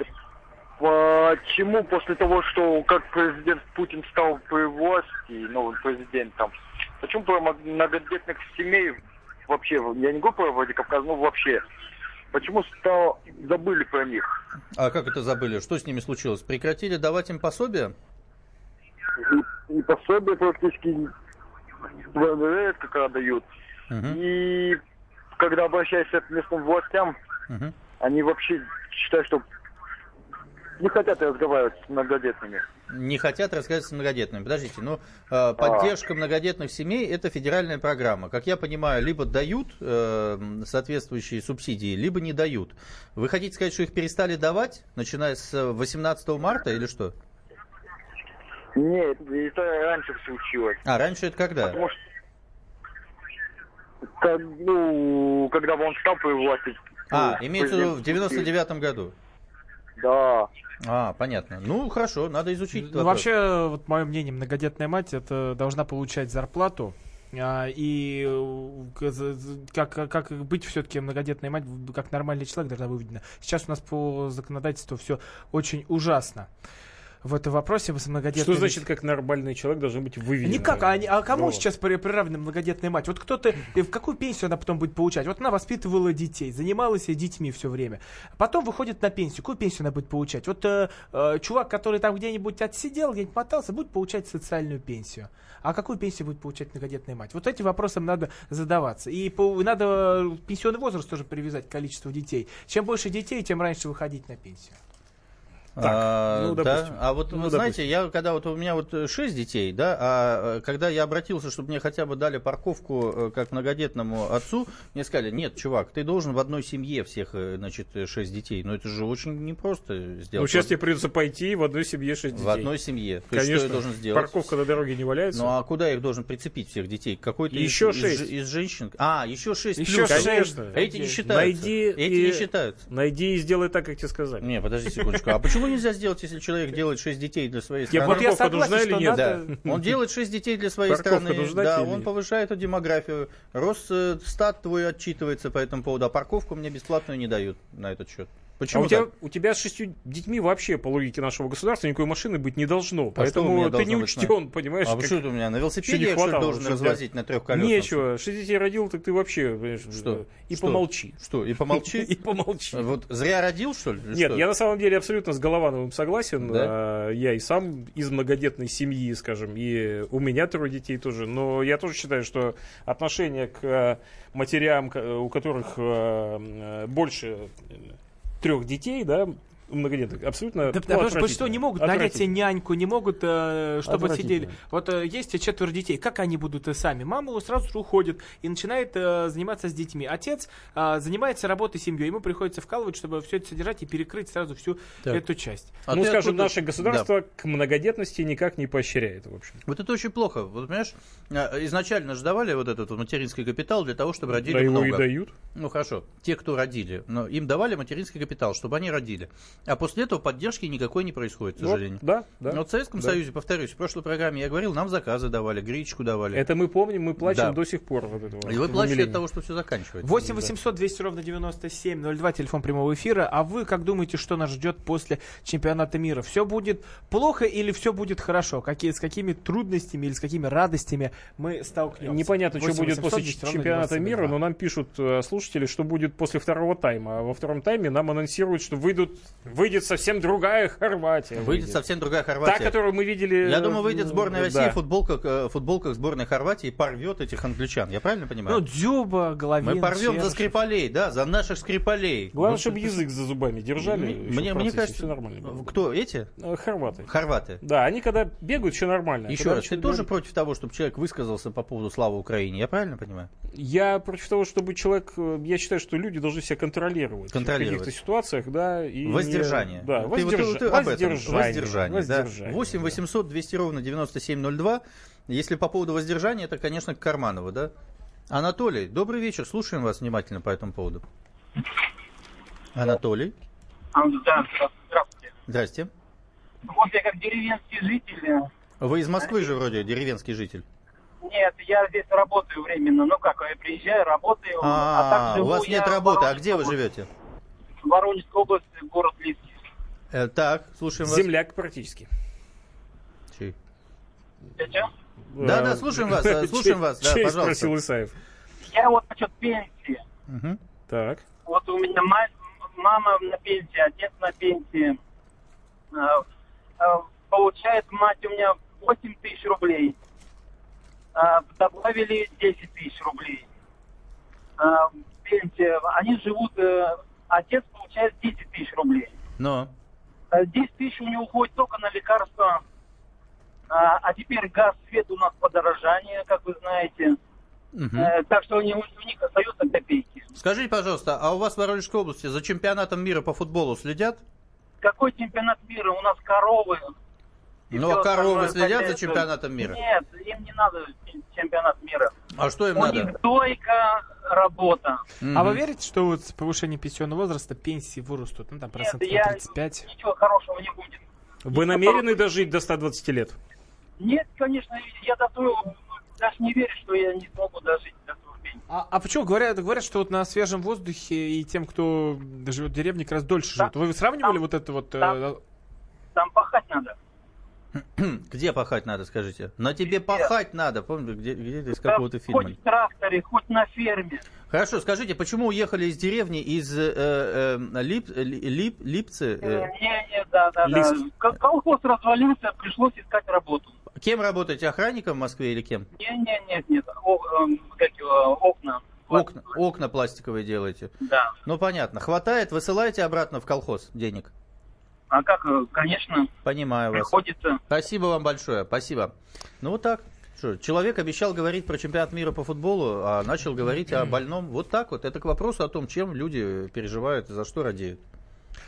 почему после того, что как президент Путин стал при власти, новым президентом, почему про многодетных семей вообще, я не говорю про Владикавказ, но вообще, почему стал, забыли про них? А как это забыли? Что с ними случилось? Прекратили давать им пособие? И, и пособие практически редко когда дают. И когда обращаешься к местным властям, Мгм. они вообще считают, что не хотят разговаривать с многодетными. Не хотят рассказать с многодетными. Подождите, ну, э, поддержка многодетных семей – это федеральная программа. Как я понимаю, либо дают э, соответствующие субсидии, либо не дают. Вы хотите сказать, что их перестали давать, начиная с 18 марта или что? Нет, это раньше случилось. А, раньше это когда? Потому что как, ну, когда он стал при власти. А, ну, имеется в виду в президент 99 году? Да. А, понятно. Ну, хорошо, надо изучить. Ну, вообще, вот мое мнение, многодетная мать это должна получать зарплату. а, И э, как, как быть все-таки многодетной мать, как нормальный человек должна выведена. Сейчас у нас по законодательству все очень ужасно. В этом вопросе с многодетными... Что значит, как нормальный человек должен быть выведен? Никак, а, а кому Вот. сейчас при- приравнена многодетная мать? Вот кто-то, в какую пенсию она потом будет получать? Вот она воспитывала детей, занималась детьми все время. Потом выходит на пенсию. Какую пенсию она будет получать? Вот э, э, чувак, который там где-нибудь отсидел, где-нибудь мотался, будет получать социальную пенсию. А какую пенсию будет получать многодетная мать? Вот этим вопросом надо задаваться. И по- надо пенсионный возраст тоже привязать к количеству детей. Чем больше детей, тем раньше выходить на пенсию. А, ну, да. допустим. а вот Ну, вы знаете, я когда вот у меня вот э, шесть детей, да, а э, когда я обратился, чтобы мне хотя бы дали парковку э, как многодетному отцу, мне сказали, нет, чувак, ты должен в одной семье всех, значит, шесть детей. Но это же очень непросто сделать. Ну, сейчас Вот тебе придется пойти в одной семье шесть детей. в одной семье. То есть Конечно. что я должен сделать? Парковка на дороге не валяется. Ну а куда я их должен прицепить всех детей? Какой-то Еще из, из шесть. же- из женщин. А, еще шесть Еще плюс. шесть. Конечно. Эти не считаются. Найди Эти и- не считаются. Найди и сделай так, как тебе сказали. Не, подожди секундочку. А почему нельзя сделать, если человек делает 6 детей для своей страны? вот я Парковка согласен, нужна или нет? Да. Он делает 6 детей для своей Парковка страны. нужна Да, он нет? повышает эту демографию. Рост э, стат твой отчитывается по этому поводу. А парковку мне бесплатную не дают на этот счет. Почему а у тебя, у тебя с шестью детьми вообще, по логике нашего государства, никакой машины быть не должно. А Поэтому ты не быть учтен, на- понимаешь? А как- что это у меня, на велосипеде не я, что ли, хватало, должен чтобы развозить на трехколесном? Нечего. Шесть детей родил, так ты вообще, понимаешь, Что? и Что? помолчи. Что, и помолчи? *laughs* И помолчи. Вот зря родил, что ли? Нет, что? я на самом деле абсолютно с Головановым согласен. Да? А, Я и сам из многодетной семьи, скажем, и у меня трое детей тоже. Но я тоже считаю, что отношение к э, матерям, у которых э, э, больше трех детей, да, многодетных, абсолютно Да, ну, потому что большинство не могут нанять себе няньку, не могут, э, чтобы сидели. Вот э, есть четверо детей, как они будут э, сами? Мама сразу же уходит и начинает э, заниматься с детьми. Отец э, занимается работой семьей, ему приходится вкалывать, чтобы все это содержать и перекрыть сразу всю Так. эту часть. А ну, скажем, откуда- наше государство к многодетности никак не поощряет, в общем. Вот это очень плохо. Вот, понимаешь, изначально же давали вот этот вот материнский капитал для того, чтобы родили Да его много. и дают. Ну хорошо, те, кто родили, но им давали материнский капитал, чтобы они родили. А после этого поддержки никакой не происходит, к Вот, сожалению. да, да. Но вот в Советском Да. Союзе, повторюсь, в прошлой программе я говорил, нам заказы давали, гречку давали. Это мы помним, мы плачем Да. до сих пор. Вот этого И вы плачете от того, что все заканчивается. 8 800 200 ровно 9702, телефон прямого эфира. А вы как думаете, что нас ждет после чемпионата мира? Все будет плохо или все будет хорошо? Какие, с какими трудностями или с какими радостями мы столкнемся? Непонятно, что 8 будет 800 после 200 ровно чемпионата 9702. мира, но нам пишут э, слушатели, что будет после второго тайма. А во втором тайме нам анонсируют, что выйдут, выйдет совсем другая Хорватия. Выйдет совсем другая Хорватия. Та, которую мы видели... Я думаю, выйдет сборная э, России да. в футболках, э, в футболках сборной Хорватии и порвет этих англичан. Я правильно понимаю? Ну, Дзюба, Головин, Мы порвем за Черышев. Скрипалей, да, за наших Скрипалей. Главное, Ну, чтобы язык за зубами держали. Мне, мне, кажется, все нормально. было. кто эти? Э, Хорваты. Хорваты. Да, они когда бегают, все нормально. Еще когда раз, ты тоже против того, чтобы человек высказался по поводу славы Украине? Я правильно понимаю? Я против того, чтобы человек... Я считаю, что люди должны себя контролировать. Контролировать. В каких-то ситуациях, да. И не- Воздержание. Да, Ты вот- воздерж- ты об этом. воздержание. Воздержание, да. Воздержание, 8 800 200 ровно 9702. Если по поводу воздержания, это, конечно, к Карманову, да? Анатолий, добрый вечер. Слушаем вас внимательно по этому поводу. Анатолий, Да, здравствуйте. здрасте. Вот я как деревенский житель. Вы из Москвы же вроде, деревенский житель. Нет, я здесь работаю временно. Ну как, я приезжаю, работаю. а так А, живу у вас нет работы. А где вы живете? В Воронежской области, город Лиски. Э, Так, слушаем вас. Земляк практически. Чей? Да, да, слушаем вас, *laughs* слушаем вас, да, Чей пожалуйста. спросил Исаев. Я вот насчет пенсии. Так. Вот у меня ма- мама на пенсии, отец на пенсии. А, а, Получает мать у меня 8 тысяч рублей. А, Добавили 10 тысяч рублей. А, Пенсия. Они живут... э, Отец получает 10 тысяч рублей. Но. А 10 тысяч у него уходит только на лекарства. А, а теперь газ, свет у нас подорожание, как вы знаете. Э, так что у них, у них остается копейки. Скажите, пожалуйста, а у вас в Воронежской области за чемпионатом мира по футболу следят? Какой чемпионат мира? У нас коровы. И Ну, а коровы следят за чемпионатом мира? Нет, им не надо чемпионат мира. А что им У надо? них дойка, работа. А вы верите, что вот с повышением пенсионного возраста пенсии вырастут? Ну, там, процентов на 35? Ничего хорошего не будет. Вы намерены дожить до 120 лет? Нет, конечно, я до того даже не верю, что я не смогу дожить до пенсии. А, а почему говорят, говорят, что вот на свежем воздухе и тем, кто живет в деревне, как раз дольше живут? Вы сравнивали вот это вот... э, Там пахать надо. *clears throat* Где пахать надо, скажите? На тебе пахать надо. Помните, где, где это из какого-то Хоть фильма? в тракторе, хоть на ферме. Хорошо, скажите, почему уехали из деревни из э, э, Лип, Ли- Лип, Липцы? Э, э, Не, не, да, да, да. Лиск. Кол- Колхоз развалился, пришлось искать работу. кем работаете, охранником в Москве или кем? Не, не, нет, нет, О, эм, как его, окна. Окна, окна пластиковые делаете. Да. Ну понятно. Хватает, высылаете обратно в колхоз денег? А как, э, конечно, Понимаю вас. приходится. Спасибо вам большое, спасибо. Ну вот так. Что, человек обещал говорить про чемпионат мира по футболу, а начал говорить о больном. Вот так вот. Это к вопросу о том, чем люди переживают и за что радеют.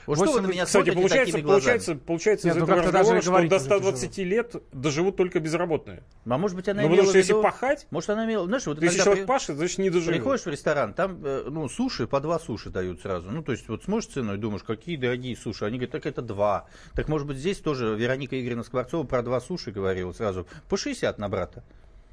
Вот что вы на меня Кстати, смотрите получается, такими глазами? получается, получается Нет, из ну этого разговора, что до уже 120 лет доживут только безработные. А может быть она Ну, имела потому что если пахать, Может она имела... Знаешь, вот если человек при- пашет, значит не доживет. Приходишь в ресторан, там, э, ну, суши, по два суши дают сразу. Ну, то есть, вот смотришь цену и думаешь, какие дорогие суши. Они говорят, так это два. Так, может быть, здесь тоже Вероника Игоревна Скворцова про два суши говорила сразу. По 60 на брата.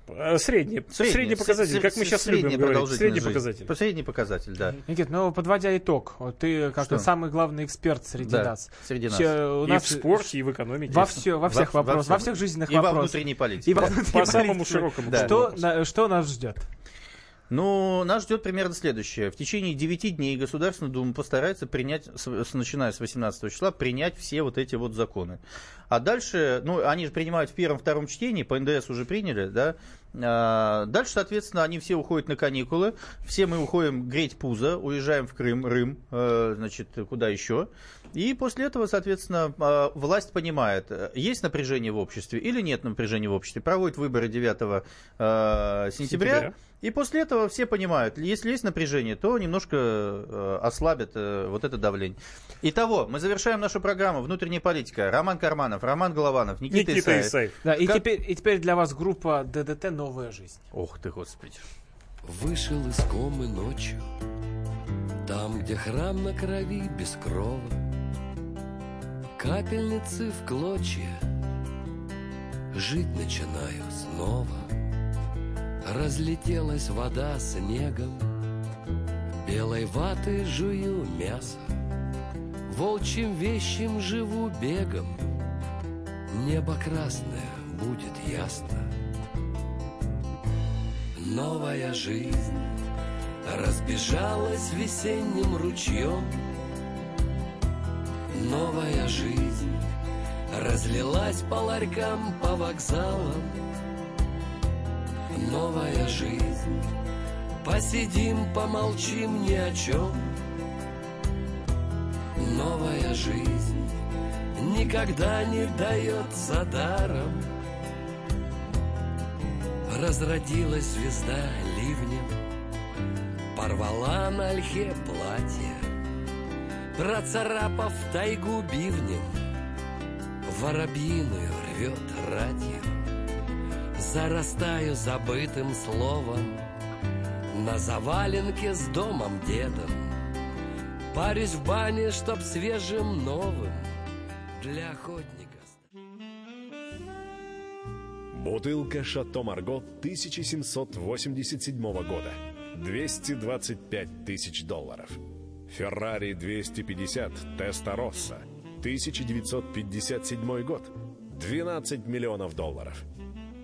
Э, Средний, средний, показатель, с- как мы сейчас любим говорить. Средний жизни. показатель. По- Средний показатель, да. Никит, ну подводя итог, вот ты как Что? самый главный эксперт среди Да, нас. среди нас. Всё, у И нас в спорте, и в экономике. Во, все, во всех Во- во вопросах, во всем. всех жизненных И во вопросах. внутренней политике. И во По- внутренней по самому политике. широкому Да. Что, на- что нас ждет? Ну, нас ждет примерно следующее. В течение 9 дней Государственная Дума постарается принять, с- начиная с 18 числа, принять все вот эти вот законы. А дальше, ну, они же принимают в первом-втором чтении, по НДС уже приняли, да. А, дальше, соответственно, они все уходят на каникулы. Все мы уходим греть пузо, уезжаем в Крым, Рым, э, значит, куда еще. И после этого, соответственно, э, власть понимает, есть напряжение в обществе или нет напряжения в обществе. Проводит выборы 9 э, сентября. Сентября. И после этого все понимают, если есть напряжение, то немножко э, ослабят э, вот это давление. Итого, мы завершаем нашу программу «Внутренняя политика». Роман Карманов, Роман Голованов, Никита, Никита Исаев. Исаев. Да, и, Как- теперь, и теперь для вас группа ДДТ «Новая жизнь». Ох ты, Господи. Вышел из комы ночью, Там, где храм на крови без крова, Капельницы в клочья, Жить начинаю снова. Разлетелась вода снегом, Белой ваты жую мясо, Волчьим вещим живу бегом, Небо красное будет ясно. Новая жизнь Разбежалась весенним ручьем. Новая жизнь Разлилась по ларькам, по вокзалам Новая жизнь. Посидим, помолчим ни о чем Новая жизнь Никогда не дается даром. Разродилась звезда ливнем Порвала на ольхе платье Процарапав тайгу бивнем Воробьиную рвет радио Зарастаю забытым словом На заваленке с домом дедом Парюсь в бане, чтоб свежим новым Для охотника Бутылка «Шато Марго» 1787 года. 225 тысяч долларов. «Феррари 250 Теста Росса» 1957 год. 12 миллионов долларов.